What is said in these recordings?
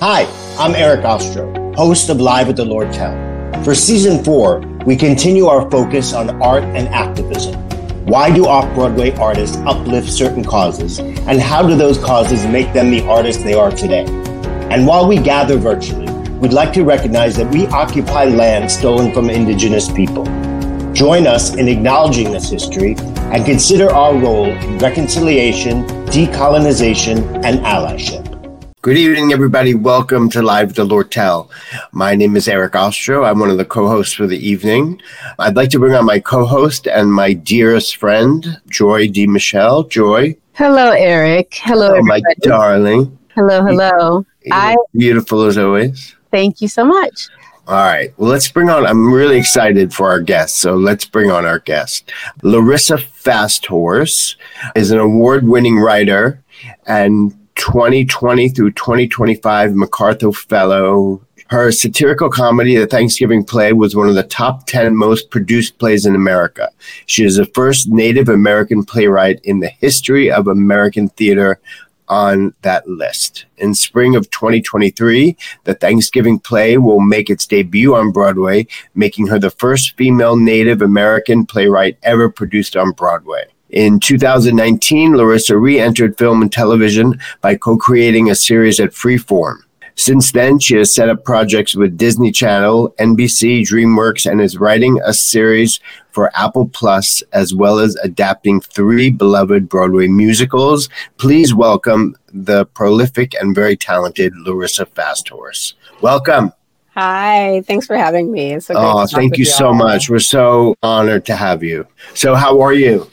Hi, I'm Eric Ostro, host of Live at the Lortel. For season four, we continue our focus on art and activism. Why do off Broadway artists uplift certain causes, and how do those causes make them the artists they are today? And while we gather virtually, we'd like to recognize that we occupy land stolen from indigenous people. Join us in acknowledging this history and consider our role in reconciliation, decolonization, and allyship. Good evening, everybody. Welcome to Live the Lortel. My name is Eric Ostro. I'm one of the co-hosts for the evening. I'd like to bring on my co-host and my dearest friend, Joy D. Michelle. Joy. Hello, Eric. Hello, oh, my darling. Hello, hello. I beautiful as always. Thank you so much. All right. Well, let's bring on. I'm really excited for our guest. So let's bring on our guest. Larissa Fasthorse is an award winning writer and 2020 through 2025 MacArthur Fellow. Her satirical comedy, The Thanksgiving Play, was one of the top 10 most produced plays in America. She is the first Native American playwright in the history of American theater on that list. In spring of 2023, the Thanksgiving play will make its debut on Broadway, making her the first female Native American playwright ever produced on Broadway. In 2019, Larissa re entered film and television by co creating a series at Freeform. Since then, she has set up projects with Disney Channel, NBC, DreamWorks, and is writing a series for Apple Plus, as well as adapting three beloved Broadway musicals. Please welcome the prolific and very talented Larissa Fasthorse. Welcome. Hi, thanks for having me. So oh, thank you so much. We're so honored to have you. So, how are you?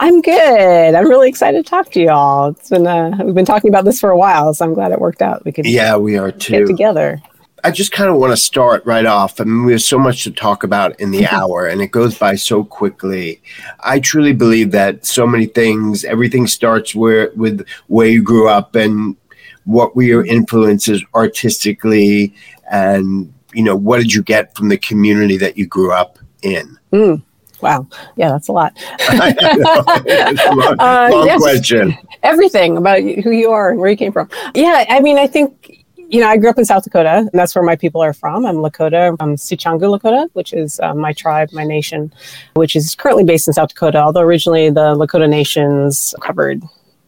I'm good. I'm really excited to talk to you all. It's been uh, we've been talking about this for a while, so I'm glad it worked out. We could yeah, we are too get together. I just kind of want to start right off. I mean, we have so much to talk about in the hour, and it goes by so quickly. I truly believe that so many things, everything starts where with where you grew up and what were your influences artistically, and you know what did you get from the community that you grew up in. Mm. Wow. Yeah, that's a lot. long, uh, long yes, question. Everything about who you are and where you came from. Yeah, I mean, I think, you know, I grew up in South Dakota, and that's where my people are from. I'm Lakota. I'm Sicangu Lakota, which is uh, my tribe, my nation, which is currently based in South Dakota, although originally the Lakota nations covered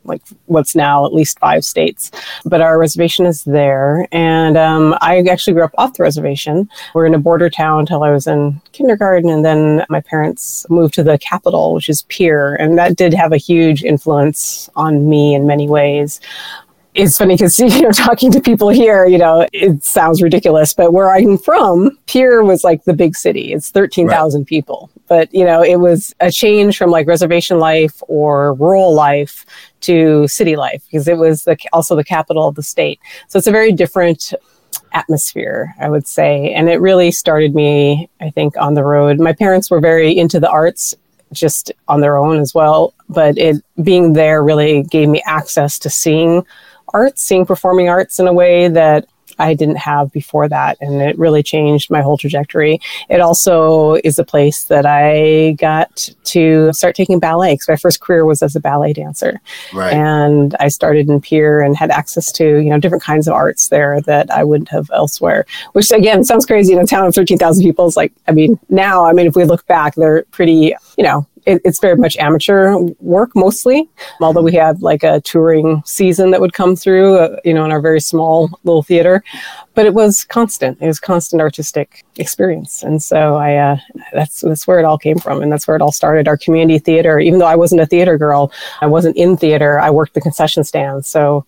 like what's now at least five states. But our reservation is there. And um, I actually grew up off the reservation. We're in a border town until I was in kindergarten. And then my parents moved to the capital, which is Pierre. And that did have a huge influence on me in many ways it's funny because you know talking to people here you know it sounds ridiculous but where i'm from pierre was like the big city it's 13000 right. people but you know it was a change from like reservation life or rural life to city life because it was the, also the capital of the state. So it's a very different atmosphere i would say and it really started me i think on the road. My parents were very into the arts just on their own as well but it being there really gave me access to seeing arts, seeing performing arts in a way that I didn't have before that. And it really changed my whole trajectory. It also is a place that I got to start taking ballet because my first career was as a ballet dancer. Right. And I started in Pierre and had access to, you know, different kinds of arts there that I wouldn't have elsewhere, which again sounds crazy in a town of 13,000 people. It's like, I mean, now, I mean, if we look back, they're pretty, you know, it, it's very much amateur work mostly, although we had like a touring season that would come through, uh, you know, in our very small little theater. But it was constant. It was constant artistic experience, and so I uh, that's that's where it all came from, and that's where it all started. Our community theater. Even though I wasn't a theater girl, I wasn't in theater. I worked the concession stand, so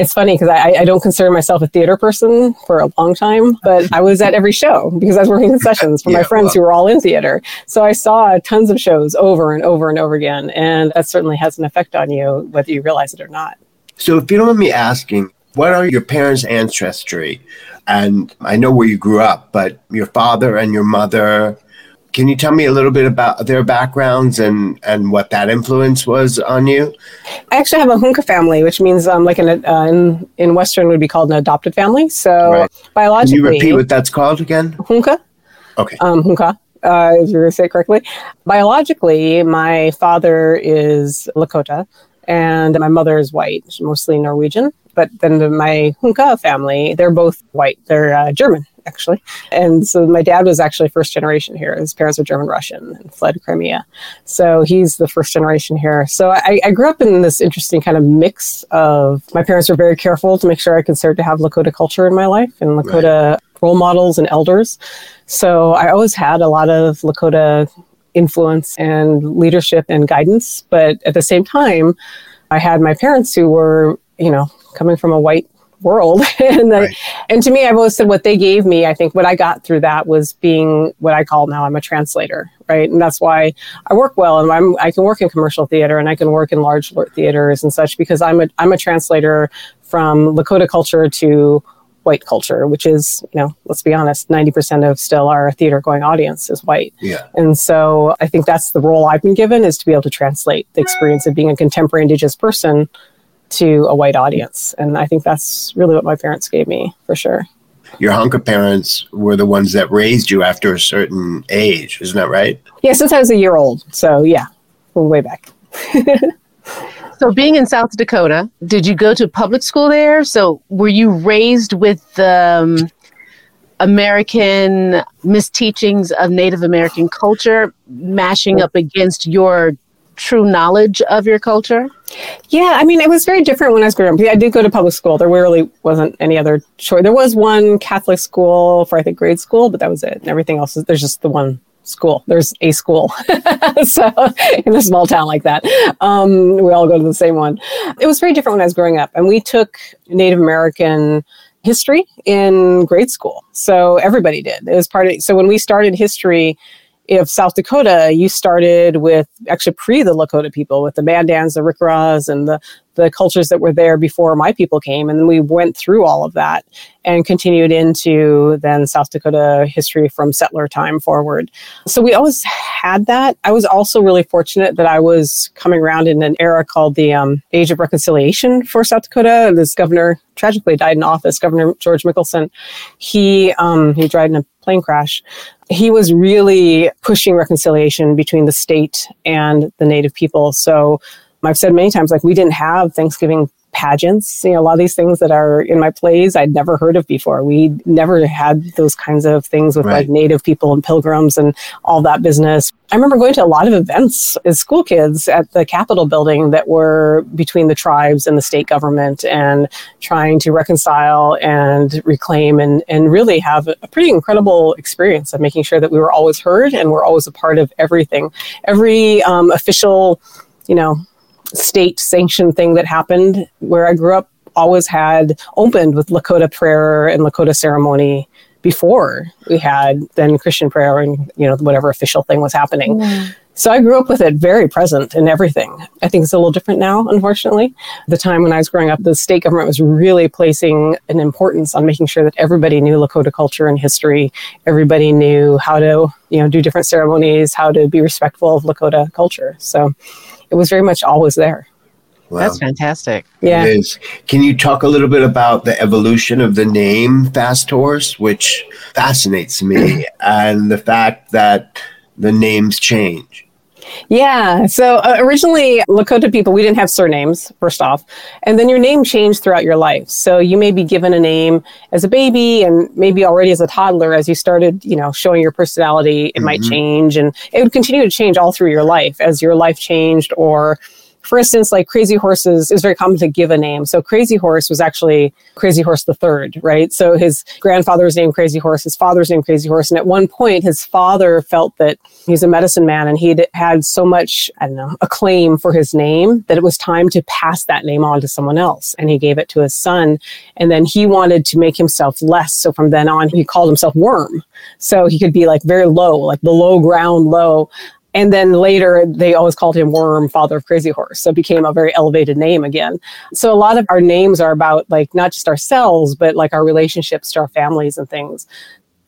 it's funny because I, I, don't consider myself a theater person for a long time, but I was at every show because I was working in sessions for yeah, my friends well. who were all in theater. So I saw tons of shows over and over and over again. And that certainly has an effect on you, whether you realize it or not. So if you don't mind me asking, what are your parents' ancestry? And I know where you grew up, but your father and your mother, can you tell me a little bit about their backgrounds and, and what that influence was on you? I actually have a Hunka family, which means um, like an, uh, in, in Western would be called an adopted family. So right. biologically. Can you repeat what that's called again? Hunka. Okay. Um, Hunka. Uh, if you're going to say it correctly. Biologically, my father is Lakota and my mother is white, mostly Norwegian. But then my Hunka family, they're both white. They're uh, German, actually. And so my dad was actually first generation here. His parents were German Russian and fled Crimea. So he's the first generation here. So I, I, grew up in this interesting kind of mix of my parents were very careful to make sure I could start to have Lakota culture in my life and Lakota right. role models and elders. So I always had a lot of Lakota influence and leadership and guidance. But at the same time, I had my parents who were, you know, coming from a white world. and, the, right. and to me, I've always said what they gave me, I think what I got through that was being what I call now I'm a translator, right? And that's why I work well and I'm, I can work in commercial theater and I can work in large theaters and such because I'm a, I'm a translator from Lakota culture to white culture, which is, you know, let's be honest, 90% of still our theater going audience is white. Yeah. And so I think that's the role I've been given is to be able to translate the experience of being a contemporary indigenous person to a white audience. And I think that's really what my parents gave me for sure. Your Hunka parents were the ones that raised you after a certain age, isn't that right? Yeah, since I was a year old. So yeah, way back. So, being in South Dakota, did you go to public school there? So, were you raised with um, American misteachings of Native American culture mashing up against your true knowledge of your culture? Yeah, I mean, it was very different when I was growing up. I did go to public school. There really wasn't any other choice. There was one Catholic school for, I think, grade school, but that was it. And everything else is, there's just the one school. There's a school. so in a small town like that, um, we all go to the same one. It was very different when I was growing up, and we took Native American history in grade school. So everybody did. It was part of. So when we started history of South Dakota, you started with actually pre the Lakota people with the Mandans, the Rickaras, and the the cultures that were there before my people came. And then we went through all of that and continued into then South Dakota history from settler time forward. So we always had that. I was also really fortunate that I was coming around in an era called the um, Age of Reconciliation for South Dakota. This governor tragically died in office, Governor George Mickelson. He um, he died in a plane crash. He was really pushing reconciliation between the state and the Native people. So I've said many times, like we didn't have Thanksgiving pageants. You know, a lot of these things that are in my plays I'd never heard of before. We never had those kinds of things with right. like native people and pilgrims and all that business. I remember going to a lot of events as school kids at the Capitol building that were between the tribes and the state government and trying to reconcile and reclaim and, and really have a pretty incredible experience of making sure that we were always heard and we're always a part of everything. Every um, official, you know, state sanctioned thing that happened where I grew up always had opened with Lakota prayer and Lakota ceremony before we had then Christian prayer and you know whatever official thing was happening. Mm. So I grew up with it very present in everything. I think it's a little different now, unfortunately. The time when I was growing up, the state government was really placing an importance on making sure that everybody knew Lakota culture and history. Everybody knew how to, you know, do different ceremonies, how to be respectful of Lakota culture. So it was very much always there. Wow. That's fantastic. Yeah. It is. Can you talk a little bit about the evolution of the name Fast Horse, which fascinates me, and the fact that the names change? Yeah. So uh, originally, Lakota people, we didn't have surnames, first off. And then your name changed throughout your life. So you may be given a name as a baby and maybe already as a toddler, as you started, you know, showing your personality, it mm-hmm. might change. And it would continue to change all through your life as your life changed or for instance, like Crazy Horses is very common to give a name. So Crazy Horse was actually Crazy Horse the Third, right? So his grandfather was named Crazy Horse, his father's named Crazy Horse, and at one point his father felt that he's a medicine man and he'd had so much, I don't know, acclaim for his name that it was time to pass that name on to someone else. And he gave it to his son. And then he wanted to make himself less. So from then on, he called himself Worm. So he could be like very low, like below ground low. And then later, they always called him Worm, father of Crazy Horse. So it became a very elevated name again. So a lot of our names are about like not just ourselves, but like our relationships to our families and things.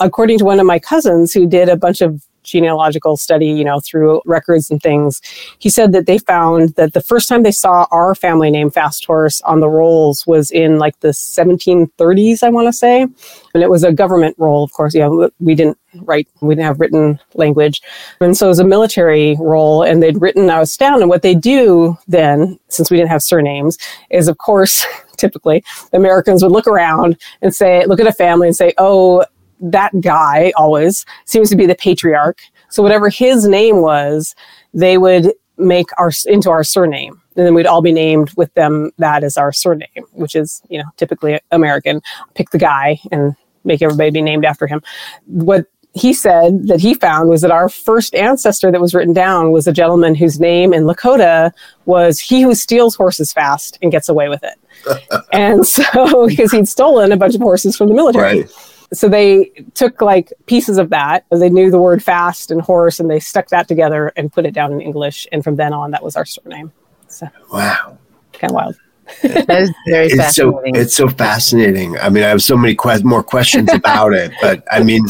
According to one of my cousins who did a bunch of genealogical study, you know, through records and things, he said that they found that the first time they saw our family name Fast Horse on the rolls was in like the 1730s, I want to say. And it was a government roll, of course. Yeah, we didn't write, we didn't have written language. And so it was a military roll, and they'd written us down. And what they do then, since we didn't have surnames, is of course, typically, Americans would look around and say, look at a family and say, oh, that guy always seems to be the patriarch. So whatever his name was, they would make our into our surname. And then we'd all be named with them that as our surname which is you know typically american. Pick the guy and make everybody be named after him. What he said that he found was that our first ancestor that was written down was a gentleman whose name in lakota was he who steals horses fast and gets away with it. And so because he'd stolen a bunch of horses from the military. Right. So they took like pieces of that. They knew the word fast and horse, and they stuck that together and put it down in English. And from then on, that was our surname. So Wow. kind of wild. That is very It's so fascinating. it's so fascinating. I mean, I have so many que- more questions about it, but I mean,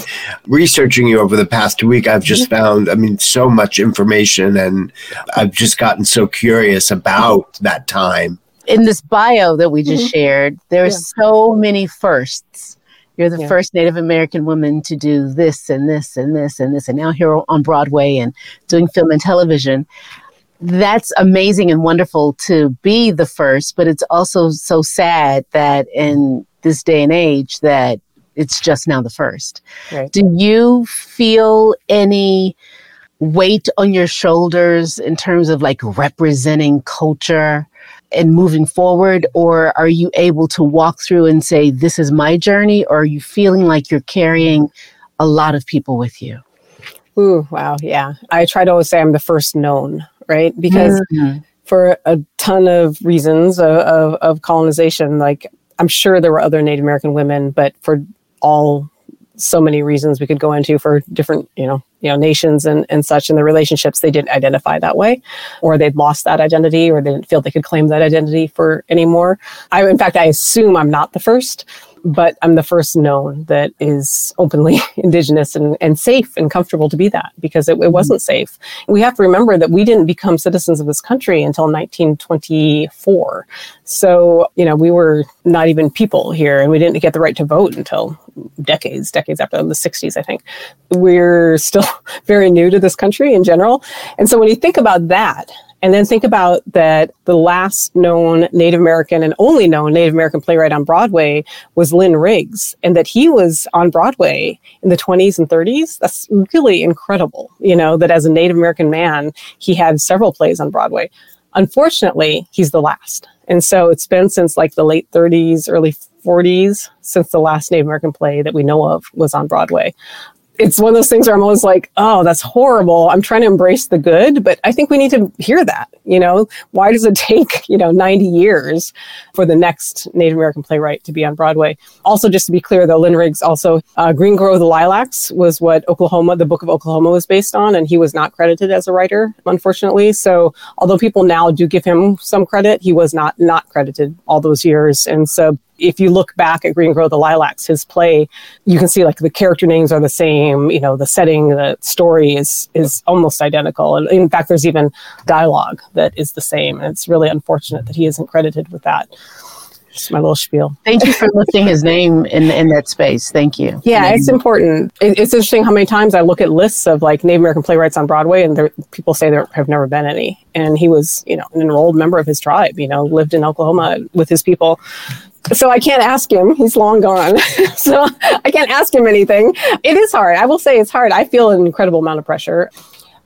researching you over the past week, I've just mm-hmm. found, I mean, so much information, and I've just gotten so curious about that time. in this bio that we just mm-hmm. shared, there are so many firsts. You're the Yeah. first Native American woman to do this and this and this and this, and now here on Broadway and doing film and television. That's amazing and wonderful to be the first, but it's also so sad that in this day and age that it's just now the first. Right. Do you feel any weight on your shoulders in terms of like representing culture and moving forward? Or are you able to walk through and say, This is my journey? Or are you feeling like you're carrying a lot of people with you? Ooh, wow. Yeah. I try to always say I'm the first known, right? Because Mhm. for a ton of reasons of, of, of colonization, like I'm sure there were other Native American women, but for all so many reasons we could go into for different, you know, you know, nations and, and such and the relationships, they didn't identify that way, or they'd lost that identity, or they didn't feel they could claim that identity for anymore. I, in fact, I assume I'm not the first, but I'm the first known that is openly indigenous and, and safe and comfortable to be that because it, it mm-hmm. wasn't safe. We have to remember that we didn't become citizens of this country until 1924. So, you know, we were not even people here and we didn't get the right to vote until decades, decades after the 60s, I think. We're still very new to this country in general. And so when you think about that, and then think about that the last known Native American and only known Native American playwright on Broadway was Lynn Riggs, and that he was on Broadway in the 20s and 30s. That's really incredible, you know, that as a Native American man, he had several plays on Broadway. Unfortunately, he's the last. And so it's been since like the late 30s, early 40s since the last Native American play that we know of was on Broadway it's one of those things where I'm always like, oh, that's horrible. I'm trying to embrace the good, but I think we need to hear that. You know, why does it take, you know, 90 years for the next Native American playwright to be on Broadway? Also, just to be clear, though, Lynn Riggs also, uh, Green Grow the Lilacs was what Oklahoma, the Book of Oklahoma was based on, and he was not credited as a writer, unfortunately. So, although people now do give him some credit, he was not not credited all those years. And so, if you look back at Green Grow the Lilacs, his play, you can see like the character names are the same. You know, the setting, the story is is almost identical. And in fact, there's even dialogue that is the same. And it's really unfortunate that he isn't credited with that. Just my little spiel. Thank you for lifting his name in, in that space. Thank you. Yeah, it's important. It, it's interesting how many times I look at lists of like Native American playwrights on Broadway, and there, people say there have never been any. And he was, you know, an enrolled member of his tribe. You know, lived in Oklahoma with his people. So I can't ask him. He's long gone. so I can't ask him anything. It is hard. I will say it's hard. I feel an incredible amount of pressure,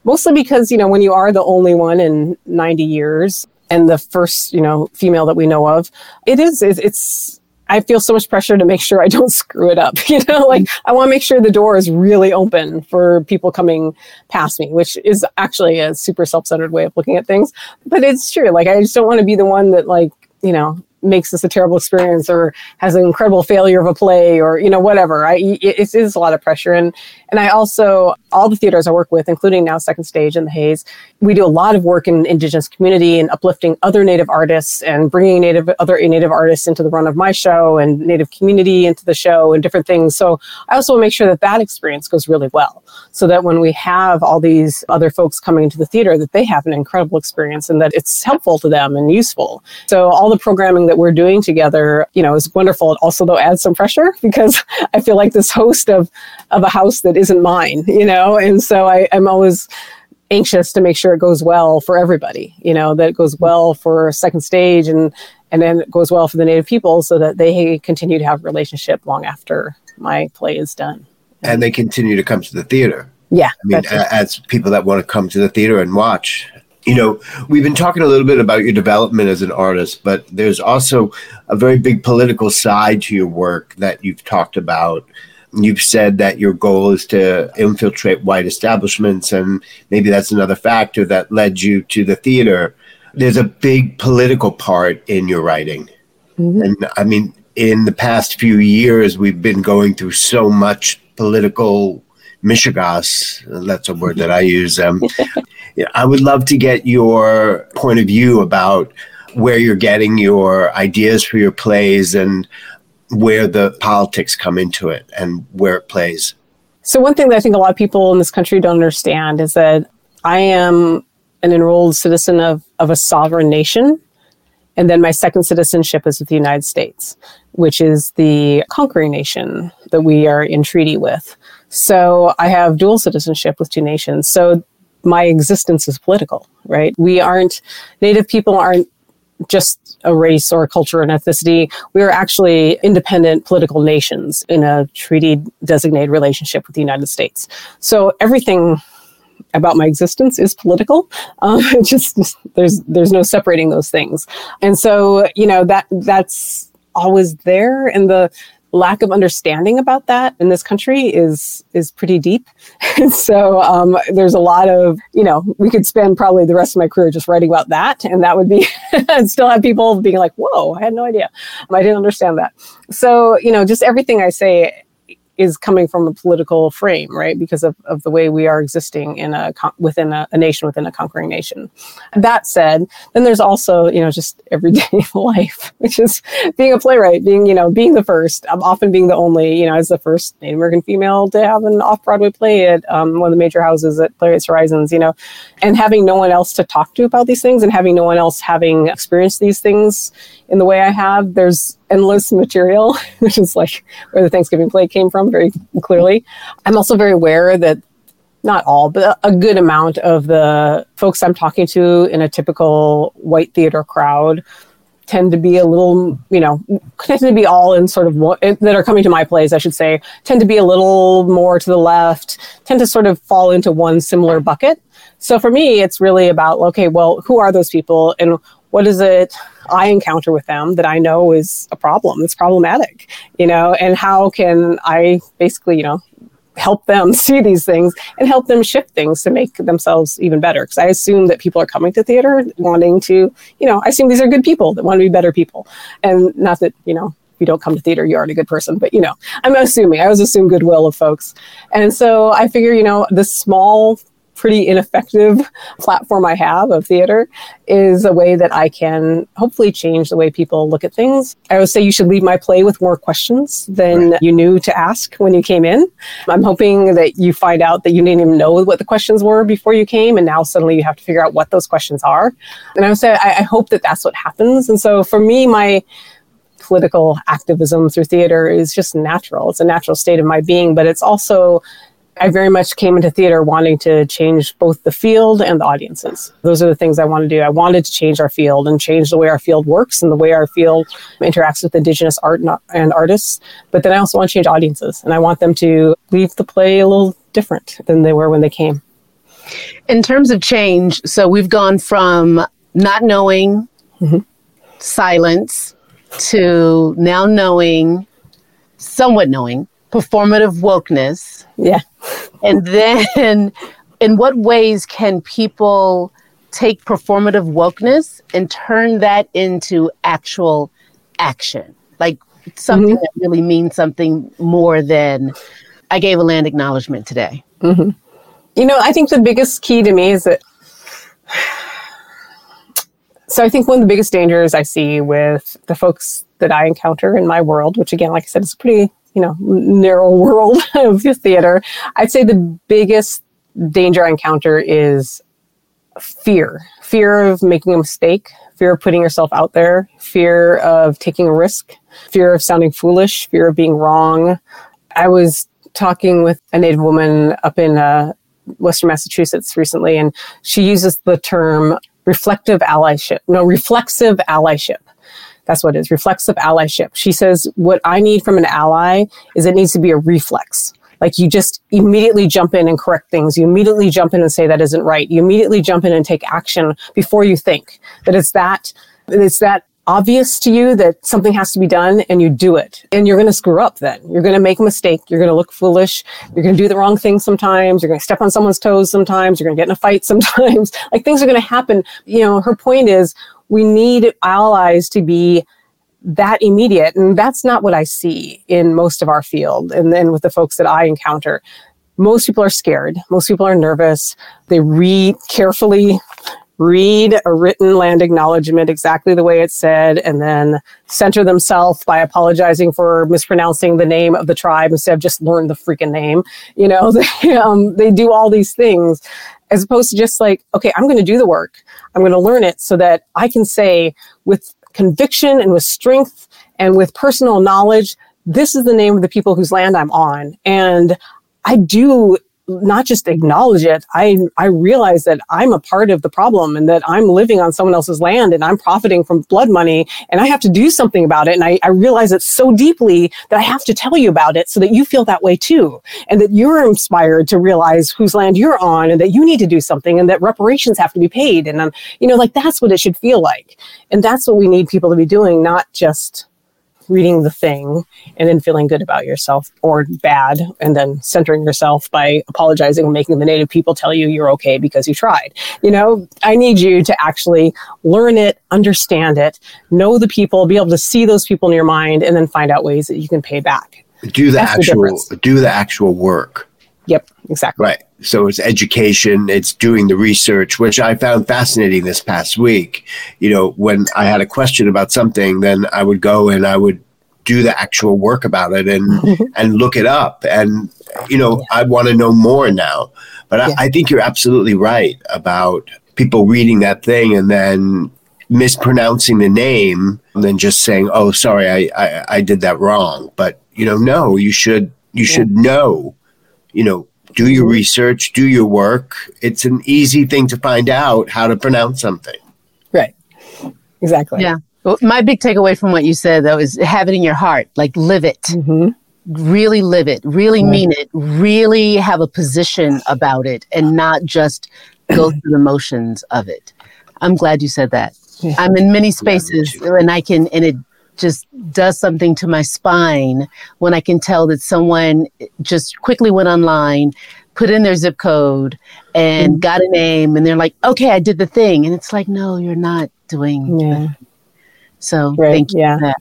mostly because you know when you are the only one in 90 years and the first you know female that we know of, it is it's. I feel so much pressure to make sure I don't screw it up. You know, like I want to make sure the door is really open for people coming past me, which is actually a super self-centered way of looking at things. But it's true. Like I just don't want to be the one that like, you know, makes this a terrible experience or has an incredible failure of a play or you know whatever I, it, it is a lot of pressure and and i also all the theaters i work with including now second stage and the Hayes we do a lot of work in indigenous community and uplifting other native artists and bringing native other native artists into the run of my show and native community into the show and different things so i also want to make sure that that experience goes really well so that when we have all these other folks coming into the theater that they have an incredible experience and that it's helpful to them and useful so all the programming that we're doing together, you know, is wonderful. It also though adds some pressure because I feel like this host of of a house that isn't mine, you know, and so I, I'm always anxious to make sure it goes well for everybody, you know, that it goes well for second stage and and then it goes well for the native people so that they continue to have a relationship long after my play is done. And they continue to come to the theater. Yeah. I mean, as people that want to come to the theater and watch you know, we've been talking a little bit about your development as an artist, but there's also a very big political side to your work that you've talked about. You've said that your goal is to infiltrate white establishments, and maybe that's another factor that led you to the theater. There's a big political part in your writing. Mm-hmm. And I mean, in the past few years, we've been going through so much political mishigas. That's a word that I use. Um, I would love to get your point of view about where you're getting your ideas for your plays and where the politics come into it and where it plays. So, one thing that I think a lot of people in this country don't understand is that I am an enrolled citizen of, of a sovereign nation. And then my second citizenship is with the United States, which is the conquering nation that we are in treaty with. So I have dual citizenship with two nations. So my existence is political, right? We aren't, Native people aren't just a race or a culture and ethnicity. We are actually independent political nations in a treaty designated relationship with the United States. So everything about my existence is political. Um, just there's there's no separating those things, and so you know that that's always there. And the lack of understanding about that in this country is is pretty deep. so um, there's a lot of you know we could spend probably the rest of my career just writing about that, and that would be still have people being like, "Whoa, I had no idea, I didn't understand that." So you know, just everything I say is coming from a political frame, right? Because of, of the way we are existing in a within a, a, nation within a conquering nation. That said, then there's also you know just everyday life, which is being a playwright, being you know being the first. Often being the only you know as the first Native American female to have an off Broadway play at um, one of the major houses at Playwrights Horizons, you know, and having no one else to talk to about these things and having no one else having experienced these things in the way I have. There's endless material, which is like where the Thanksgiving play came from very clearly. I'm also very aware that not all, but a good amount of the folks I'm talking to in a typical white theater crowd tend to be a little, you know, tend to be all in sort of what, that are coming to my plays, I should say, tend to be a little more to the left, tend to sort of fall into one similar bucket. So for me, it's really about, okay, well, who are those people and what is it I encounter with them that I know is a problem, it's problematic, you know, and how can I basically, you know, help them see these things and help them shift things to make themselves even better. Because I assume that people are coming to theater wanting to, you know, I assume these are good people that want to be better people. And not that, you know, if you don't come to theater, you aren't a good person. But, you know, I'm assuming, I always assume goodwill of folks. And so I figure, you know, the small pretty ineffective platform I have of theater is a way that I can hopefully change the way people look at things. I always say you should leave my play with more questions than right. you knew to ask when you came in. I'm hoping that you find out that you didn't even know what the questions were before you came, and now suddenly you have to figure out what those questions are. And I would say I, I hope that that's what happens. And so for me, my political activism through theater is just natural. It's a natural state of my being, but it's also I very much came into theater wanting to change both the field and the audiences. Those are the things I want to do. I wanted to change our field and change the way our field works and the way our field interacts with Indigenous art and artists. But then I also want to change audiences and I want them to leave the play a little different than they were when they came. In terms of change, so we've gone from not knowing, mm-hmm. silence, to now knowing, somewhat knowing, performative wokeness. Yeah. and then, in what ways can people take performative wokeness and turn that into actual action, like something mm-hmm. that really means something more than I gave a land acknowledgement today. Mm-hmm. You know, I think the biggest key to me is that. So I think one of the biggest dangers I see with the folks that I encounter in my world, which again, like I said, is pretty you know narrow world of theater. I'd say the biggest danger I encounter is fear fear of making a mistake, fear of putting yourself out there, fear of taking a risk, fear of sounding foolish, fear of being wrong. I was talking with a Native woman up in uh, Western Massachusetts recently, and she uses the term reflective allyship. No, reflexive allyship. That's what it is, reflexive allyship. She says, What I need from an ally is it needs to be a reflex. Like you just immediately jump in and correct things. You immediately jump in and say that isn't right. You immediately jump in and take action before you think that it's that, it's that obvious to you that something has to be done and you do it. And you're going to screw up then. You're going to make a mistake. You're going to look foolish. You're going to do the wrong thing sometimes. You're going to step on someone's toes sometimes. You're going to get in a fight sometimes. like things are going to happen. You know, her point is we need allies to be that immediate. And that's not what I see in most of our field. And then with the folks that I encounter, most people are scared. Most people are nervous. They read carefully, read a written land acknowledgement exactly the way it's said, and then center themselves by apologizing for mispronouncing the name of the tribe instead of just learn the freaking name. You know, they, um, they do all these things as opposed to just like, okay, I'm going to do the work. I'm going to learn it so that I can say with conviction and with strength and with personal knowledge, this is the name of the people whose land I'm on. And I do not just acknowledge it, I, I realize that I'm a part of the problem and that I'm living on someone else's land and I'm profiting from blood money and I have to do something about it. And I, I realize it so deeply that I have to tell you about it so that you feel that way too. And that you're inspired to realize whose land you're on and that you need to do something and that reparations have to be paid. And, um, you know, like that's what it should feel like. And that's what we need people to be doing, not just reading the thing and then feeling good about yourself or bad and then centering yourself by apologizing and making the native people tell you you're okay because you tried. You know, I need you to actually learn it, understand it, know the people, be able to see those people in your mind and then find out ways that you can pay back. Do the That's actual the do the actual work. Yep, exactly. Right. So it's education, it's doing the research, which I found fascinating this past week. You know, when I had a question about something, then I would go and I would do the actual work about it and and look it up. And you know, yeah. I want to know more now. But yeah. I, I think you're absolutely right about people reading that thing and then mispronouncing the name and then just saying, "Oh, sorry, I, I, I did that wrong." But you know, no, you should you should know you know, do your research, do your work. It's an easy thing to find out how to pronounce something. Right. Exactly. Yeah. Well, my big takeaway from what you said, though, is have it in your heart. Like, live it. Mm-hmm. Really live it. Really mm-hmm. mean it. Really have a position about it and not just go through the motions of it. I'm glad you said that. Yeah. I'm in many spaces and I can, and it just does something to my spine when I can tell that someone just quickly went online, put in their zip code, and mm-hmm. got a name, and they're like, "Okay, I did the thing," and it's like, "No, you're not doing." Yeah. So right. thank you. Yeah.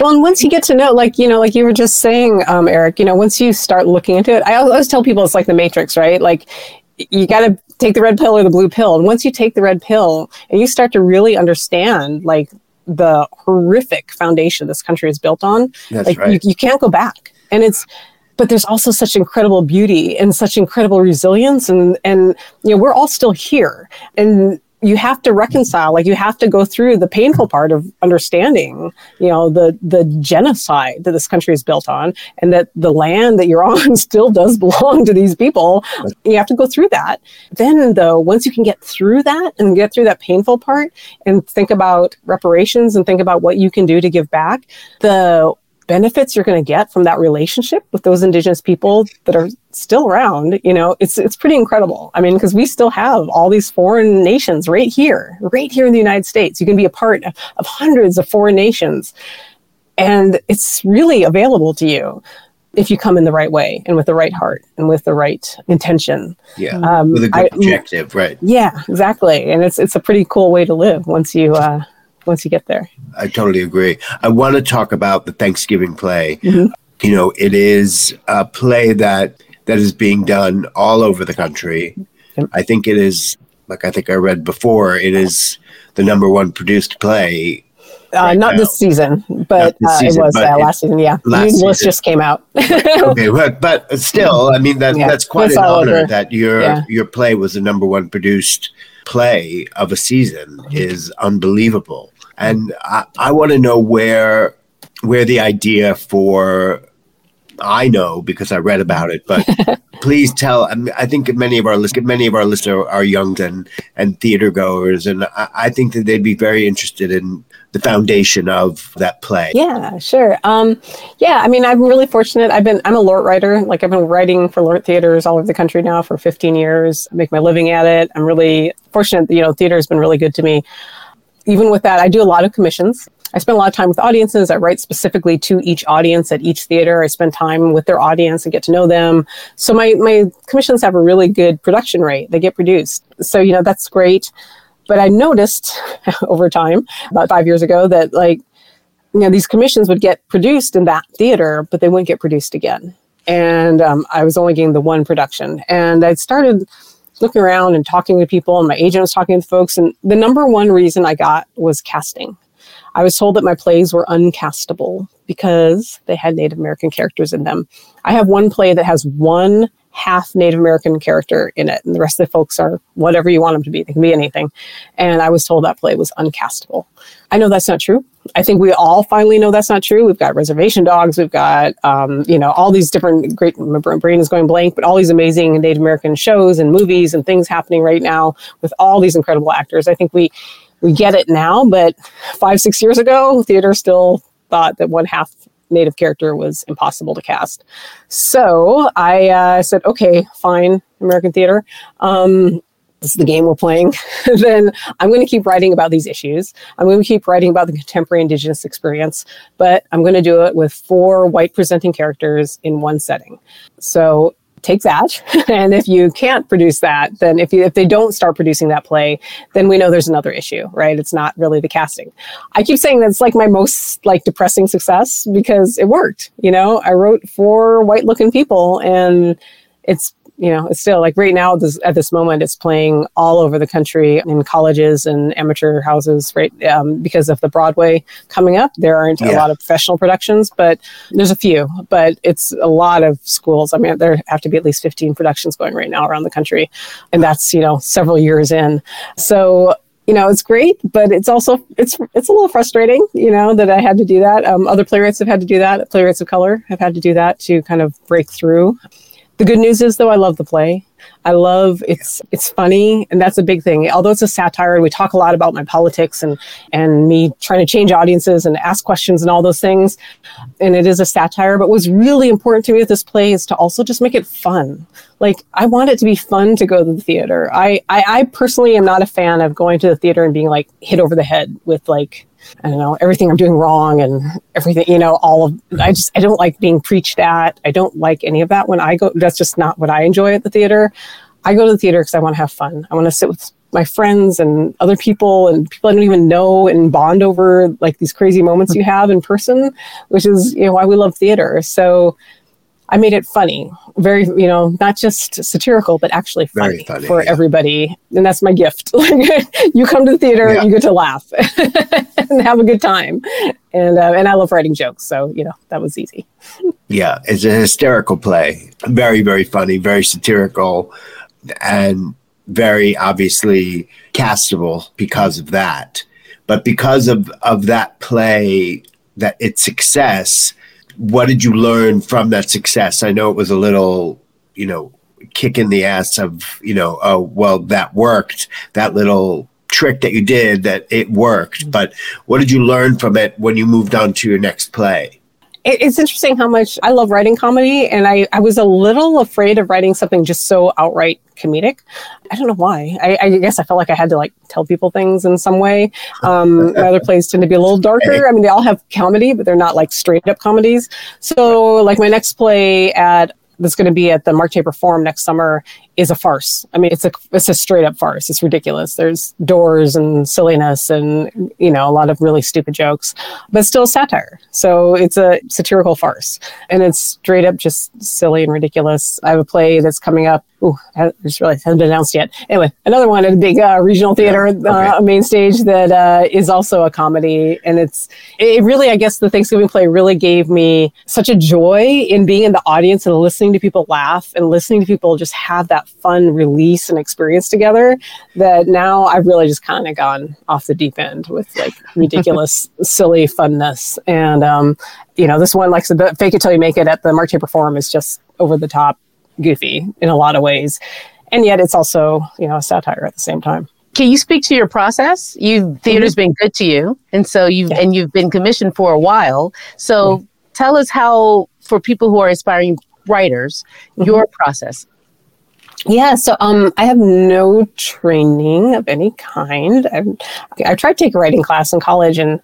Well, and once you get to know, like you know, like you were just saying, um, Eric, you know, once you start looking into it, I always tell people it's like the Matrix, right? Like you got to take the red pill or the blue pill, and once you take the red pill and you start to really understand, like the horrific foundation this country is built on. That's like right. you, you can't go back. And it's but there's also such incredible beauty and such incredible resilience and and you know we're all still here and you have to reconcile like you have to go through the painful part of understanding you know the the genocide that this country is built on and that the land that you're on still does belong to these people. You have to go through that. Then though once you can get through that and get through that painful part and think about reparations and think about what you can do to give back the benefits you're going to get from that relationship with those indigenous people that are still around you know it's it's pretty incredible i mean because we still have all these foreign nations right here right here in the united states you can be a part of, of hundreds of foreign nations and it's really available to you if you come in the right way and with the right heart and with the right intention. Yeah, um, with a good I, objective, right? Yeah, exactly. And it's it's a pretty cool way to live once you uh, once you get there. I totally agree. I want to talk about the Thanksgiving play. Mm-hmm. You know, it is a play that that is being done all over the country. I think it is like I think I read before, it is the number one produced play. Uh, right not now. this season, but this uh, it was but uh, last season. Yeah, last list just came out. okay, but, but still, I mean that yeah. that's quite it's an honor over. that your yeah. your play was the number one produced play of a season is unbelievable, and I, I want to know where where the idea for I know because I read about it, but please tell. I, think many of our many of our listeners are young and and theater goers, and I, I, think that they'd be very interested in the foundation of that play. Yeah, sure. Um, yeah, I mean, I'm really fortunate. I've been I'm a LORT writer. Like I've been writing for LORT theaters all over the country now for 15 years. I make my living at it. I'm really fortunate. You know, theater has been really good to me. Even with that, I do a lot of commissions. I spend a lot of time with audiences. I write specifically to each audience at each theater. I spend time with their audience and get to know them. So my, my commissions have a really good production rate. They get produced. So, you know, that's great. But I noticed over time, about five years ago, that like, you know, these commissions would get produced in that theater, but they wouldn't get produced again. And um, I was only getting the one production. And I started looking around and talking to people, and my agent was talking to folks. And the number one reason I got was casting. I was told that my plays were uncastable because they had Native American characters in them. I have one play that has one half Native American character in it, and the rest of the folks are whatever you want them to be. They can be anything. And I was told that play was uncastable. I know that's not true. I think we all finally know that's not true. We've got reservation dogs. We've got, um, you know, all these different great, my brain is going blank, but all these amazing Native American shows and movies and things happening right now with all these incredible actors. I think we, we get it now, but five, six years ago, theater still thought that one half native character was impossible to cast. So I uh, said, okay, fine, American theater. Um, this is the game we're playing. then I'm going to keep writing about these issues. I'm going to keep writing about the contemporary Indigenous experience, but I'm going to do it with four white presenting characters in one setting. So take that. and if you can't produce that, then if you, if they don't start producing that play, then we know there's another issue, right? It's not really the casting. I keep saying that's like my most like depressing success because it worked. You know, I wrote four white looking people and it's you know, it's still like right now this, at this moment, it's playing all over the country in colleges and amateur houses, right? Um, because of the Broadway coming up, there aren't yeah. a lot of professional productions, but there's a few. But it's a lot of schools. I mean, there have to be at least 15 productions going right now around the country, and that's you know several years in. So you know it's great but it's also it's it's a little frustrating you know that i had to do that um, other playwrights have had to do that playwrights of color have had to do that to kind of break through the good news is though I love the play. I love it's it's funny and that's a big thing. Although it's a satire and we talk a lot about my politics and and me trying to change audiences and ask questions and all those things and it is a satire but what's really important to me with this play is to also just make it fun. Like I want it to be fun to go to the theater. I I, I personally am not a fan of going to the theater and being like hit over the head with like I don't know, everything I'm doing wrong and everything, you know, all of, I just, I don't like being preached at. I don't like any of that when I go. That's just not what I enjoy at the theater. I go to the theater because I want to have fun. I want to sit with my friends and other people and people I don't even know and bond over like these crazy moments you have in person, which is, you know, why we love theater. So, I made it funny, very, you know, not just satirical, but actually funny, funny for yeah. everybody. And that's my gift. you come to the theater, yeah. you get to laugh and have a good time. And, uh, and I love writing jokes. So, you know, that was easy. Yeah. It's a hysterical play. Very, very funny, very satirical, and very obviously castable because of that. But because of, of that play, that its success, what did you learn from that success? I know it was a little, you know, kick in the ass of, you know, oh, well, that worked. That little trick that you did, that it worked. Mm-hmm. But what did you learn from it when you moved on to your next play? It's interesting how much I love writing comedy, and I, I was a little afraid of writing something just so outright comedic. I don't know why. I, I guess I felt like I had to like tell people things in some way. Um, my other plays tend to be a little darker. I mean, they all have comedy, but they're not like straight up comedies. So, like my next play at that's going to be at the Mark Taper Forum next summer is a farce. I mean, it's a it's a straight up farce. It's ridiculous. There's doors and silliness and you know a lot of really stupid jokes, but still satire. So it's a satirical farce, and it's straight up just silly and ridiculous. I have a play that's coming up. Ooh, I just realized hasn't been announced yet. Anyway, another one at a big uh, regional theater Yeah, okay. uh, main stage that uh, is also a comedy, and it's it really I guess the Thanksgiving play really gave me such a joy in being in the audience and listening to people laugh and listening to people just have that fun release and experience together that now I've really just kind of gone off the deep end with like ridiculous, silly funness. And, um, you know, this one, like the fake it till you make it at the Mark Taper Forum is just over the top goofy in a lot of ways. And yet it's also, you know, a satire at the same time. Can you speak to your process? You theater's mm-hmm. been good to you, and so you've Yeah. and you've been commissioned for a while. So mm-hmm. tell us how, for people who are aspiring writers, mm-hmm. your process. Yeah, so um, I have no training of any kind. I've, I tried to take a writing class in college, and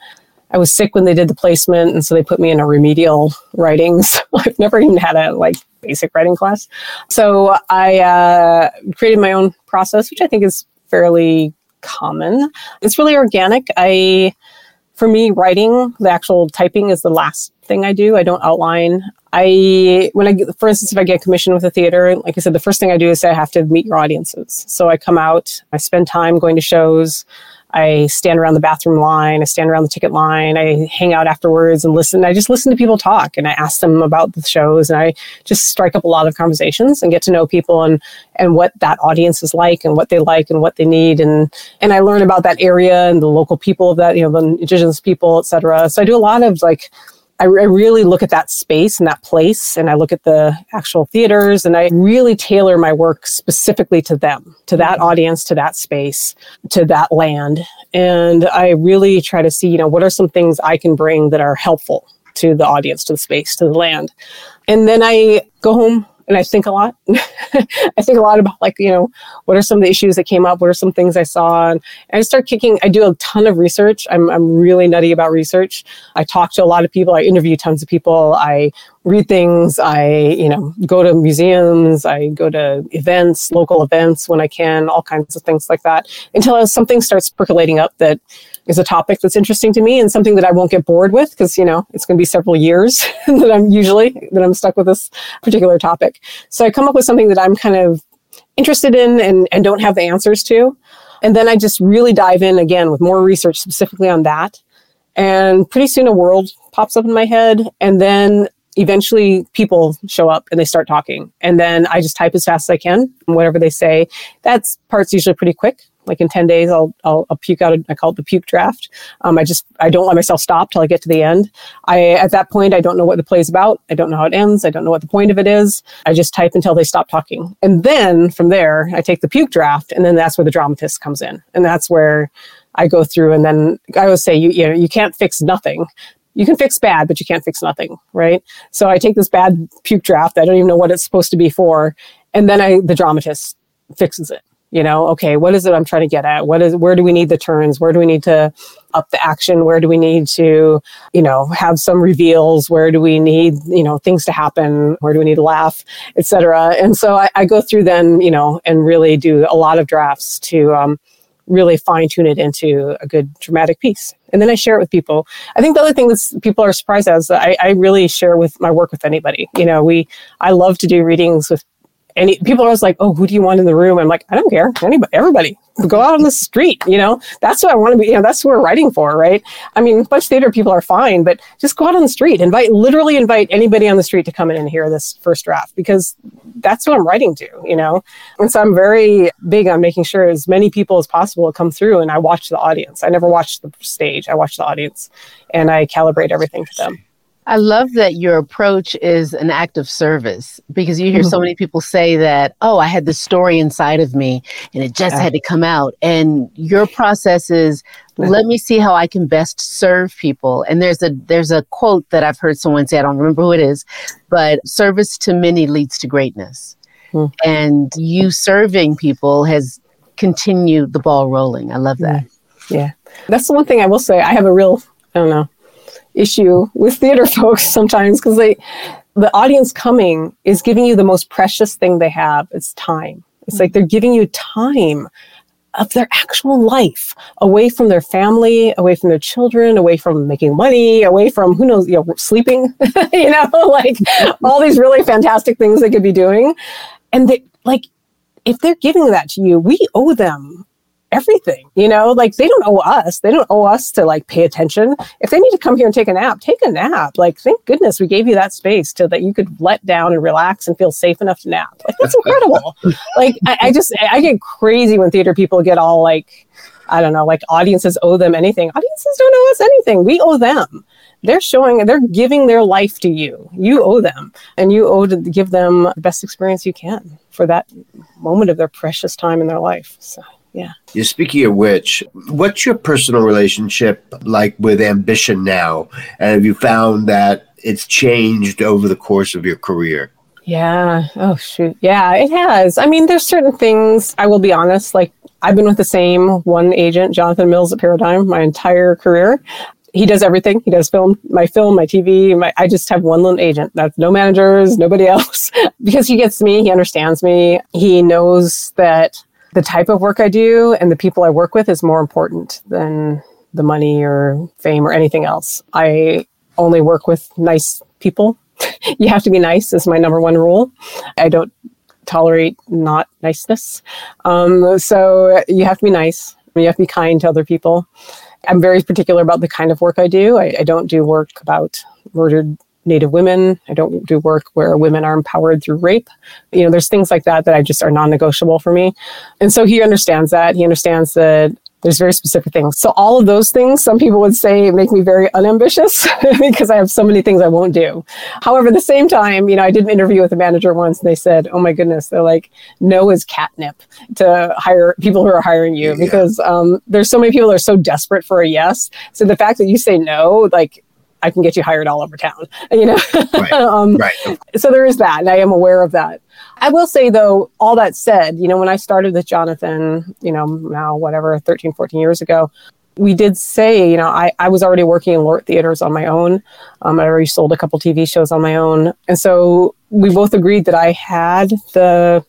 I was sick when they did the placement, and so they put me in a remedial writing. So I've never even had a like basic writing class. So I uh, created my own process, which I think is fairly common. It's really organic. I for me, writing, the actual typing is the last thing I do. I don't outline. I, when I, get- for instance, if I get commissioned with a theater, like I said, the first thing I do is I have to meet your audiences. So I come out, I spend time going to shows. I stand around the bathroom line. I stand around the ticket line. I hang out afterwards and listen. I just listen to people talk and I ask them about the shows and I just strike up a lot of conversations and get to know people and, and what that audience is like and what they like and what they need. And, and I learn about that area and the local people of that, you know, the indigenous people, et cetera. So I do a lot of like, I, I really look at that space and that place, and I look at the actual theaters, and I really tailor my work specifically to them, to that mm-hmm. audience, to that space, to that land. And I really try to see, you know, what are some things I can bring that are helpful to the audience, to the space, to the land. And then I go home and I think a lot. I think a lot about like, you know, what are some of the issues that came up? What are some things I saw? And I start kicking, I do a ton of research. I'm, I'm really nutty about research. I talk to a lot of people. I interview tons of people. I read things. I, you know, go to museums. I go to events, local events when I can, all kinds of things like that until something starts percolating up that is a topic that's interesting to me and something that I won't get bored with because, you know, it's going to be several years that I'm usually, that I'm stuck with this particular topic. So I come up with something that I'm kind of interested in and, and don't have the answers to. And then I just really dive in again with more research specifically on that. And pretty soon a world pops up in my head. And then eventually people show up and they start talking. And then I just type as fast as I can, whatever they say. That part's usually pretty quick. Like in 10 days, I'll, I'll, I'll puke out, a, I call it the puke draft. Um, I just, I don't let myself stop till I get to the end. I, at that point, I don't know what the play's about. I don't know how it ends. I don't know what the point of it is. I just type until they stop talking. And then from there, I take the puke draft and then that's where the dramatist comes in. And that's where I go through and then I always say, you, you know, you can't fix nothing. You can fix bad, but you can't fix nothing, right? So I take this bad puke draft. I don't even know what it's supposed to be for. And then I, the dramatist fixes it you know okay what is it i'm trying to get at? What is where do we need the turns? Where do we need to up the action? Where do we need to you know have some reveals? Where do we need you know things to happen? Where do we need to laugh etc and so I, I go through then you know and really do a lot of drafts to um, really fine tune it into a good dramatic piece. And then i share it with people. I think the other thing that people are surprised at is that I, I really share with my work with anybody. You know we i love to do readings with any people are always like, "Oh, who do you want in the room?" I'm like, "I don't care. Anybody, everybody, go out on the street." You know, that's what I want to be. You know, that's what we're writing for, right? I mean, bunch theater people are fine, but just go out on the street, invite, literally invite anybody on the street to come in and hear this first draft because that's what I'm writing to. You know, and so I'm very big on making sure as many people as possible come through, and I watch the audience. I never watch the stage. I watch the audience, and I calibrate everything to them. I love that your approach is an act of service because you hear Mm-hmm. so many people say that, oh, I had the story inside of me and it just Yeah. had to come out. And your process is let me see how I can best serve people. And there's a there's a quote that I've heard someone say, I don't remember who it is, but service to many leads to greatness. Hmm. And you serving people has continued the ball rolling. I love that. Yeah. That's the one thing I will say. I have a real, I don't know, issue with theater folks sometimes because they, the audience coming is giving you the most precious thing they have. It's time. It's like they're giving you time of their actual life away from their family, away from their children, away from making money, away from who knows, you know, sleeping, you know, like all these really fantastic things they could be doing. And they like if they're giving that to you, we owe them everything you know? Like they don't owe us. They don't owe us to like pay attention. If they need to come here and take a nap take a nap. Like thank goodness we gave you that space so that you could let down and relax and feel safe enough to nap. Like that's incredible. Like I, I just i get crazy when theater people get all like i don't know like audiences owe them anything. Audiences don't owe us anything. We owe them. They're showing they're giving their life to you. You owe them. And you owe to give them the best experience you can for that moment of their precious time in their life. So yeah. You're speaking of which, what's your personal relationship like with ambition now? And have you found that it's changed over the course of your career? Yeah. Oh, shoot. Yeah, it has. I mean, there's certain things, I will be honest, like I've been with the same one agent, Jonathan Mills at Paradigm, my entire career. He does everything. He does film, my film, my TV. My, I just have one little agent. That's no managers, nobody else. because he gets me, he understands me. He knows that the type of work I do and the people I work with is more important than the money or fame or anything else. I only work with nice people. you have to be nice is my number one rule. I don't tolerate not niceness. Um, so you have to be nice. You have to be kind to other people. I'm very particular about the kind of work I do. I, I don't do work about murdered Native women. I don't do work where women are empowered through rape. You know, there's things like that that I just are non negotiable for me. And so he understands that. He understands that there's very specific things. So all of those things, some people would say make me very unambitious because I have so many things I won't do. However, at the same time, you know, I did an interview with a manager once and they said, oh my goodness, they're like, no is catnip to hire people who are hiring you yeah. because um, there's so many people that are so desperate for a yes. So the fact that you say no, like I can get you hired all over town, you know? Right. um, right. So there is that, and I am aware of that. I will say, though, all that said, you know, when I started with Jonathan, you know, now whatever, 13, 14 years ago, we did say, you know, I, I was already working in LORT theaters on my own. Um, I already sold a couple TV shows on my own. And so we both agreed that I had the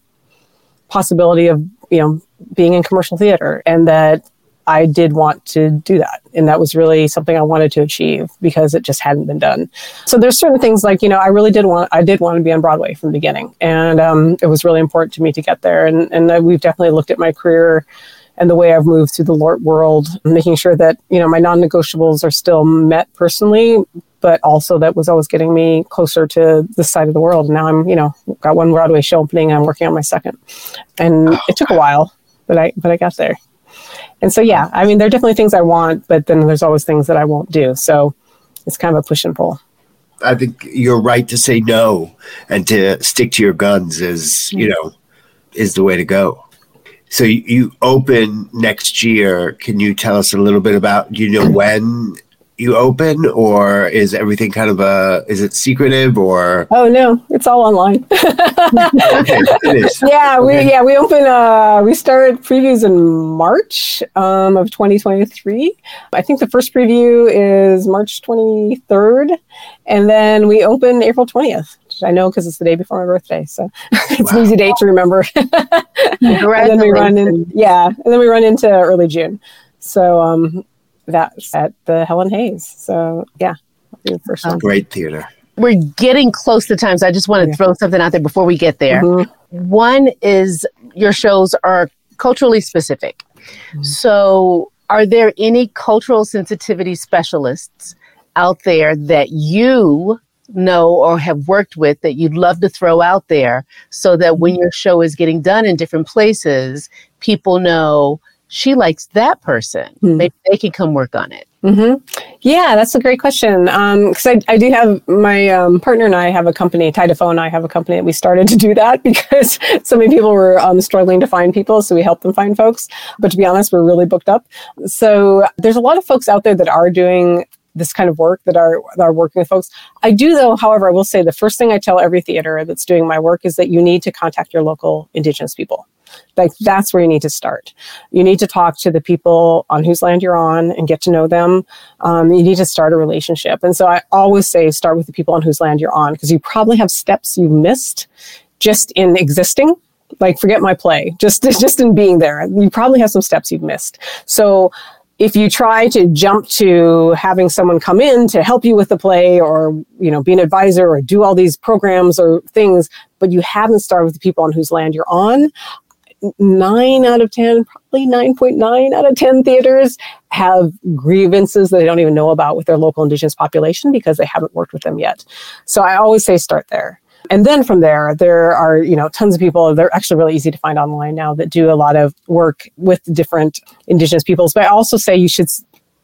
possibility of, you know, being in commercial theater and that I did want to do that. And that was really something I wanted to achieve because it just hadn't been done. So there's certain things like, you know, I really did want, I did want to be on Broadway from the beginning. And um, it was really important to me to get there. And, and we've definitely looked at my career and the way I've moved through the LORT world, making sure that, you know, my non-negotiables are still met personally, but also that was always getting me closer to this side of the world. And now I'm, you know, got one Broadway show opening and I'm working on my second. And it took a while, but I, but I got there. And so, yeah, I mean, there are definitely things I want, but then there's always things that I won't do. So it's kind of a push and pull. I think you're right to say no and to stick to your guns is, you know, is the way to go. So you open next year. Can you tell us a little bit about, you know, when you open or is everything kind of a is it secretive or oh no it's all online okay, yeah we yeah we open uh we started previews in march um, of 2023 i think the first preview is march 23rd and then we open april 20th I know because it's the day before my birthday, so it's wow. an easy date to remember. and then we run in, yeah, and then we run into early June. So um, that's at the Helen Hayes. So yeah, the first one. Great theater. We're getting close to time, so I just want to yeah. throw something out there before we get there. Mm-hmm. One is your shows are culturally specific. Mm-hmm. So, are there any cultural sensitivity specialists out there that you know or have worked with that you'd love to throw out there so that when mm-hmm. your show is getting done in different places, people know she likes that person. Mm-hmm. Maybe they can come work on it. Mm-hmm. Yeah, that's a great question. Because um, I, I do have my um, partner and I have a company, Ty Defoe and I have a company that we started to do that because so many people were um, struggling to find people. So we helped them find folks. But to be honest, we're really booked up. So there's a lot of folks out there that are doing this kind of work that are that are working with folks. I do though, however, I will say the first thing I tell every theater that's doing my work is that you need to contact your local indigenous people. Like that's where you need to start. You need to talk to the people on whose land you're on and get to know them. Um, you need to start a relationship. And so I always say start with the people on whose land you're on because you probably have steps you missed just in existing Like forget my play. Just just in being there, you probably have some steps you've missed. So if you try to jump to having someone come in to help you with the play or you know be an advisor or do all these programs or things but you haven't started with the people on whose land you're on nine out of 10, probably 9.9 out of 10 theaters have grievances that they don't even know about with their local indigenous population because they haven't worked with them yet. So I always say start there. And then from there, there are, you know, tons of people, they're actually really easy to find online now that do a lot of work with different indigenous peoples. But I also say you should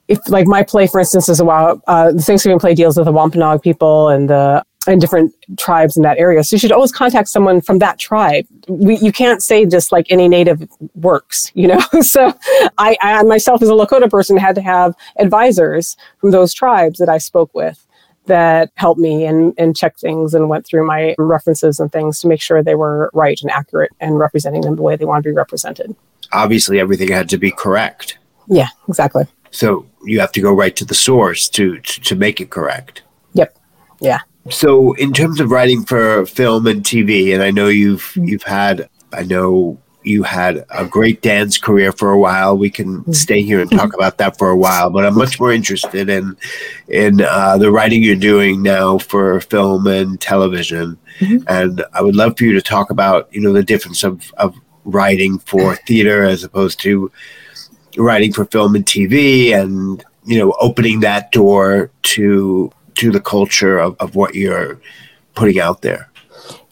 if like my play, for instance, is about uh, the Thanksgiving play deals with the Wampanoag people and the and different tribes in that area. So you should always contact someone from that tribe. We, you can't say just like any native works, you know? so I, I myself as a Lakota person had to have advisors from those tribes that I spoke with that helped me and, and checked things and went through my references and things to make sure they were right and accurate and representing them the way they want to be represented. Obviously, everything had to be correct. Yeah, exactly. So you have to go right to the source to, to, to make it correct. Yep. Yeah. So, in terms of writing for film and TV, and I know you've you've had, I know you had a great dance career for a while. We can mm-hmm. stay here and talk about that for a while, but I'm much more interested in in uh, the writing you're doing now for film and television. Mm-hmm. And I would love for you to talk about, you know, the difference of, of writing for theater as opposed to writing for film and TV, and you know, opening that door to to the culture of, of what you're putting out there?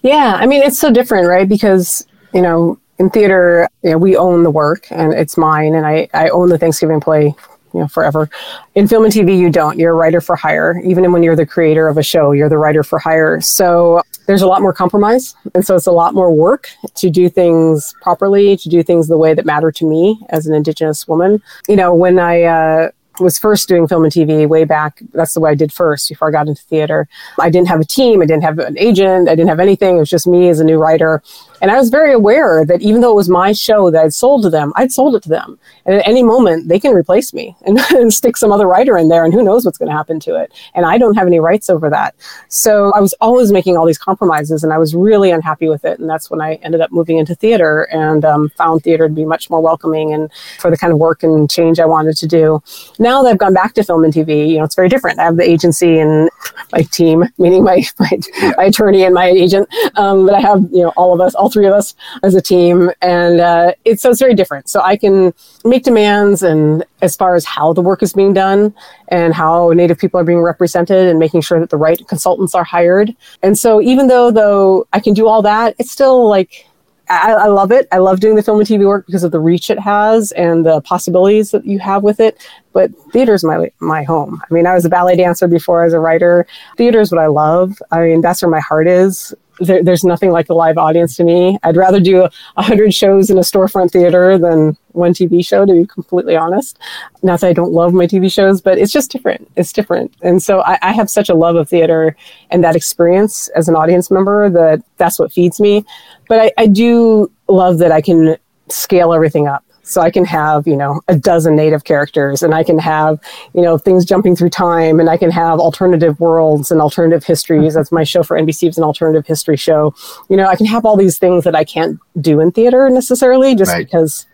Yeah, I mean, it's so different, right? Because, you know, in theater, you know, we own the work and it's mine, and I, I own the Thanksgiving play, you know, forever. In film and TV, you don't. You're a writer for hire. Even when you're the creator of a show, you're the writer for hire. So there's a lot more compromise. And so it's a lot more work to do things properly, to do things the way that matter to me as an Indigenous woman. You know, when I, uh, was first doing film and TV way back. That's the way I did first before I got into theater. I didn't have a team. I didn't have an agent. I didn't have anything. It was just me as a new writer. And I was very aware that even though it was my show that I'd sold to them, I'd sold it to them. And at any moment, they can replace me and, and stick some other writer in there, and who knows what's going to happen to it. And I don't have any rights over that. So I was always making all these compromises, and I was really unhappy with it. And that's when I ended up moving into theater and um, found theater to be much more welcoming and for the kind of work and change I wanted to do. Now that I've gone back to film and TV, you know, it's very different. I have the agency and my team, meaning my my, my attorney and my agent, um, but I have you know all of us, all three of us as a team, and uh, it's so it's very different. So I can make demands, and as far as how the work is being done, and how Native people are being represented, and making sure that the right consultants are hired. And so even though though I can do all that, it's still like I, I, love it. I love doing the film and TV work because of the reach it has and the possibilities that you have with it. But theater is my my home. I mean, I was a ballet dancer before as a writer. Theater is what I love. I mean, that's where my heart is there, there's nothing like a live audience to me. I'd rather do a hundred shows in a storefront theater than one TV show, to be completely honest. Not that I don't love my TV shows, but it's just different. It's different. And so I, I have such a love of theater and that experience as an audience member that that's what feeds me. But I, I do love that I can scale everything up. So I can have, you know, a dozen native characters and I can have, you know, things jumping through time and I can have alternative worlds and alternative histories. That's my show for NBC. It's an alternative history show. You know, I can have all these things that I can't do in theater necessarily just right. because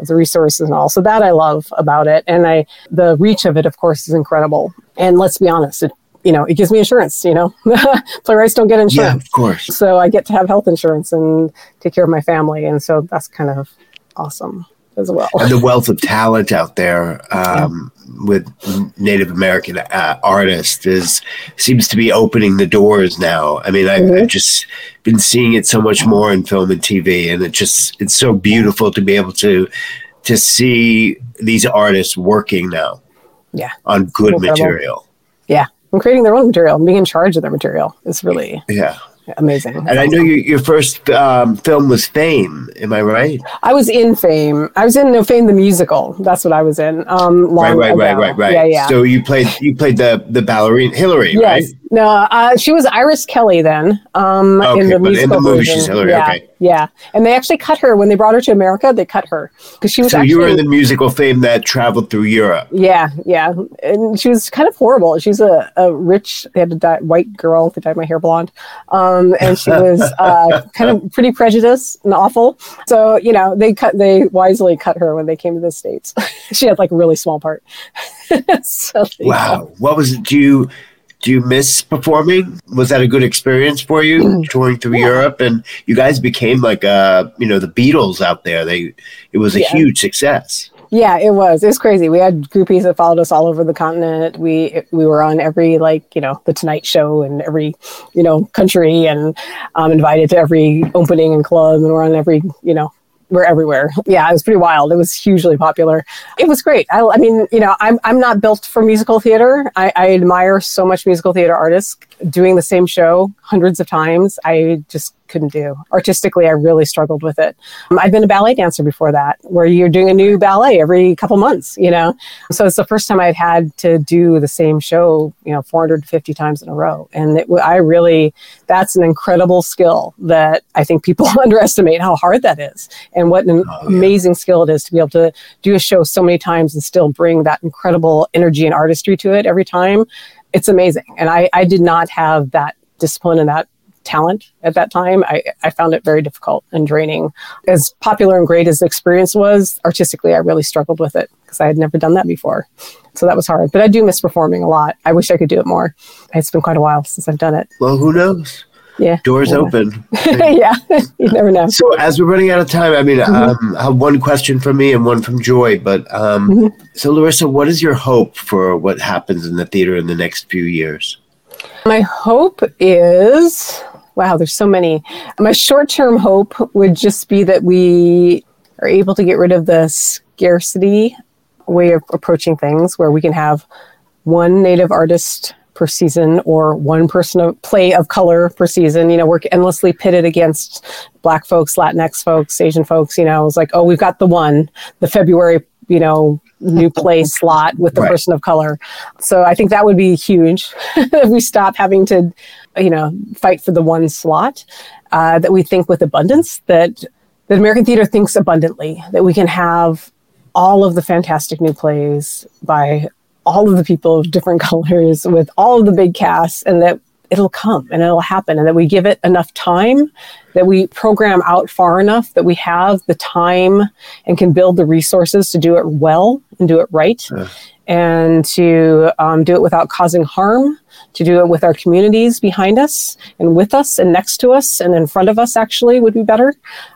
of the resources and all. So that I love about it. And I, the reach of it, of course, is incredible. And let's be honest, it, you know, it gives me insurance, you know, playwrights don't get insurance. Yeah, of course. So I get to have health insurance and take care of my family. And so that's kind of awesome as well. And the wealth of talent out there um, yeah. with Native American uh, artists is seems to be opening the doors now. I mean, I, mm-hmm. I've just been seeing it so much more in film and TV, and it just it's so beautiful to be able to to see these artists working now. Yeah, on good Incredible. material. Yeah, and creating their own material, and being in charge of their material is really yeah amazing. And I know you, your first um, film was Fame. Am I right? I was in Fame. I was in no, Fame the musical. That's what I was in. Um, right, right, right, right, right. Yeah, yeah. So you played you played the the ballerina Hillary, yes. right? No, uh, she was Iris Kelly then. Um, Okay, in the but in musical the movie version. she's Hillary, Yeah, okay. yeah. And they actually cut her when they brought her to America. They cut her because she was So actually. you were in the musical fame that traveled through Europe. yeah, yeah, and she was kind of horrible. She's a, a rich, they had to dye, white girl. They dyed my hair blonde, um, and she was uh, kind of pretty prejudiced and awful. So you know, they cut, they wisely cut her when they came to the states. she had like a really small part. so. Wow. What was it? Do you do you miss performing? Was that a good experience for you touring through Europe? And you guys became like uh you know the Beatles out there. They it was a Yeah. huge success. Yeah, it was. It was crazy. We had groupies that followed us all over the continent. We we were on every like you know the Tonight Show and every you know country, and um, invited to every opening and club, and we're on every you know we're everywhere. Yeah, it was pretty wild. It was hugely popular. It was great. I, I mean, you know, I'm I'm not built for musical theater. I, I admire so much musical theater artists doing the same show hundreds of times. I just couldn't do. Artistically, I really struggled with it. Um, I've been a ballet dancer before that, where you're doing a new ballet every couple months, you know? So it's the first time I'd had to do the same show, you know, 450 times in a row. And it, I really, that's an incredible skill that I think people underestimate how hard that is and what an Oh, yeah. amazing skill it is to be able to do a show so many times and still bring that incredible energy and artistry to it every time. It's amazing. And I, I did not have that discipline and that talent at that time. I, I found it very difficult and draining. As popular and great as the experience was, artistically, I really struggled with it because I had never done that before. So that was hard. But I do miss performing a lot. I wish I could do it more. It's been quite a while since I've done it. Well, who knows? Yeah. Doors Yeah. open. yeah. you never know. So as we're running out of time, I mean, Mm-hmm. um, I have one question from me and one from Joy. But um, Mm-hmm. so, Larissa, what is your hope for what happens in the theater in the next few years? My hope is wow, there's so many. My short term hope would just be that we are able to get rid of the scarcity way of approaching things where we can have one native artist per season or one person of play of color per season you know we're endlessly pitted against black folks latinx folks asian folks you know it's like oh we've got the one the february you know new play slot with the Right. person of color so i think that would be huge if we stop having to you know fight for the one slot uh, that we think with abundance that that american theater thinks abundantly that we can have all of the fantastic new plays by all of the people of different colors with all of the big casts and that it'll come and it'll happen and that we give it enough time that we program out far enough that we have the time and can build the resources to do it well and do it right Yeah. And to um, do it without causing harm to do it with our communities behind us and with us and next to us and in front of us actually would be better.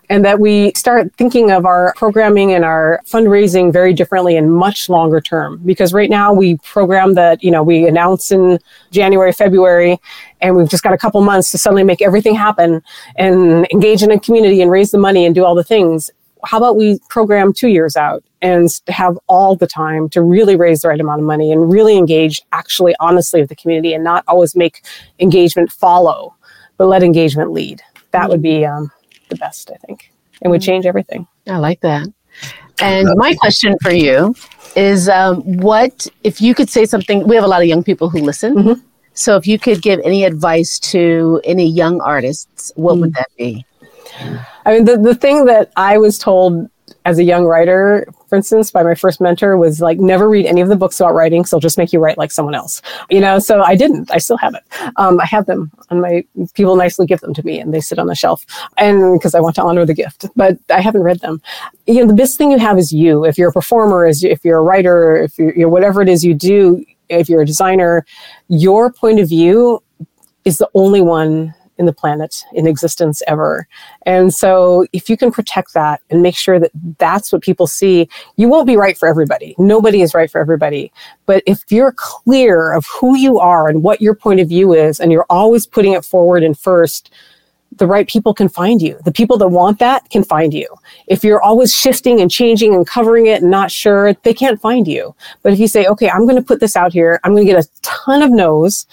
And that we start thinking of our programming and our fundraising very differently and much longer term. Because right now we program that you know we announce in january february and we've just got a couple months to suddenly make everything happen and engage in a community and raise the money and do all the things how about we program two years out and have all the time to really raise the right amount of money and really engage actually honestly with the community and not always make engagement follow but let engagement lead that would be um, the best i think and would change everything I like that. And my question for you is um, what, if you could say something, we have a lot of young people who listen. Mhm. So if you could give any advice to any young artists, what would that be? I mean, the, the thing that I was told as a young writer, for instance, by my first mentor was like, never read any of the books about writing, so just make you write like someone else. You know, so I didn't. I still have it. Um, I have them on my, people nicely give them to me and they sit on the shelf. And because I want to honor the gift, but I haven't read them. You know, the best thing you have is you. If you're a performer, is if you're a writer, if you're, you know, whatever it is you do, if you're a designer, your point of view is the only one in the planet in existence ever. And so if you can protect that and make sure that that's what people see, you won't be right for everybody. Nobody is right for everybody. But if you're clear of who you are and what your point of view is, and you're always putting it forward and first, the right people can find you. The people that want that can find you. If you're always shifting and changing and covering it and not sure, they can't find you. But if you say, okay, I'm going to put this out here, I'm going to get a ton of no's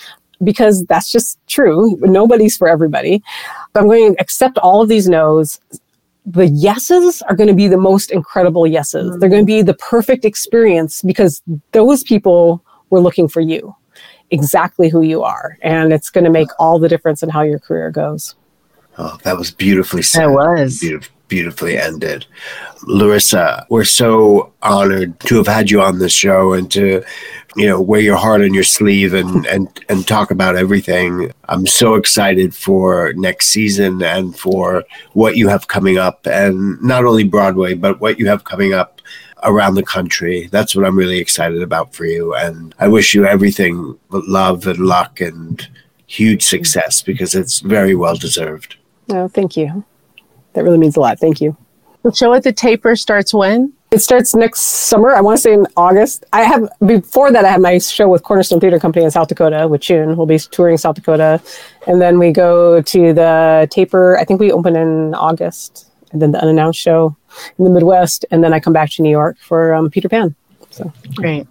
because that's just true. Nobody's for everybody. I'm going to accept all of these no's. The yeses are going to be the most incredible yeses. They're going to be the perfect experience because those people were looking for you. exactly who you are. And it's going to make all the difference in how your career goes. Oh, that was beautifully said. That was. Beautif- beautifully ended. Larissa, we're so honored to have had you on the show and to, you know, wear your heart on your sleeve and, and, and talk about everything. I'm so excited for next season and for what you have coming up and not only Broadway, but what you have coming up around the country. That's what I'm really excited about for you. And I wish you everything but love and luck and huge success because it's very well deserved. Oh, thank you. That really means a lot. Thank you. The show at the Taper starts when? It starts next summer. I want to say in August. I have before that. I have my show with Cornerstone Theater Company in South Dakota with June. We'll be touring South Dakota, and then we go to the Taper. I think we open in August, and then the unannounced show in the Midwest, and then I come back to New York for um, Peter Pan. So great.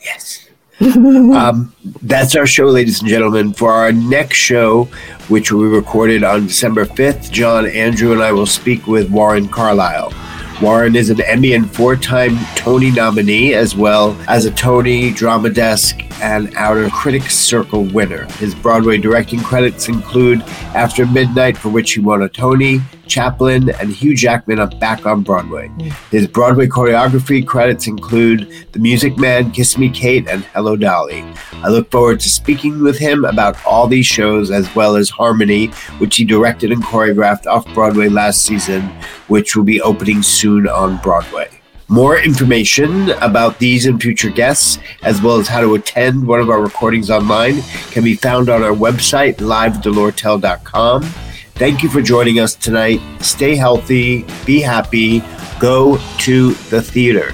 Yes. um, that's our show, ladies and gentlemen. For our next show, which will be recorded on December 5th, John, Andrew, and I will speak with Warren Carlyle. Warren is an Emmy and four time Tony nominee, as well as a Tony, Drama Desk, and Outer Critics Circle winner. His Broadway directing credits include After Midnight, for which he won a Tony, Chaplin, and Hugh Jackman on Back on Broadway. His Broadway choreography credits include The Music Man, Kiss Me Kate, and Hello Dolly. I look forward to speaking with him about all these shows as well as Harmony, which he directed and choreographed off Broadway last season, which will be opening soon on Broadway. More information about these and future guests, as well as how to attend one of our recordings online, can be found on our website, livedelortel.com. Thank you for joining us tonight. Stay healthy, be happy, go to the theater.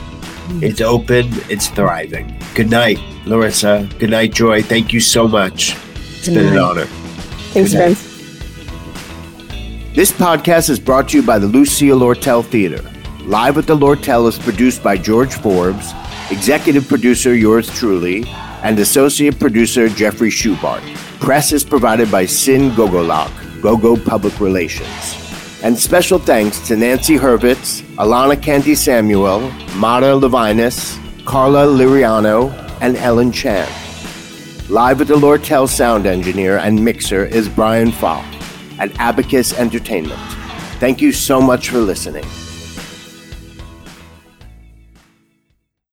It's open, it's thriving. Good night, Larissa. Good night, Joy. Thank you so much. It's been an honor. thanks, Good friends. This podcast is brought to you by the Lucille Lortel Theater. Live at the Lortel is produced by George Forbes, executive producer yours truly, and associate producer Jeffrey Schubart. Press is provided by Sin Gogolak, Gogo Public Relations. And special thanks to Nancy Hurwitz, Alana Canty Samuel, Mara Levinas, Carla Liriano, and Ellen Chan. Live at the Lortel sound engineer and mixer is Brian Falk at Abacus Entertainment. Thank you so much for listening.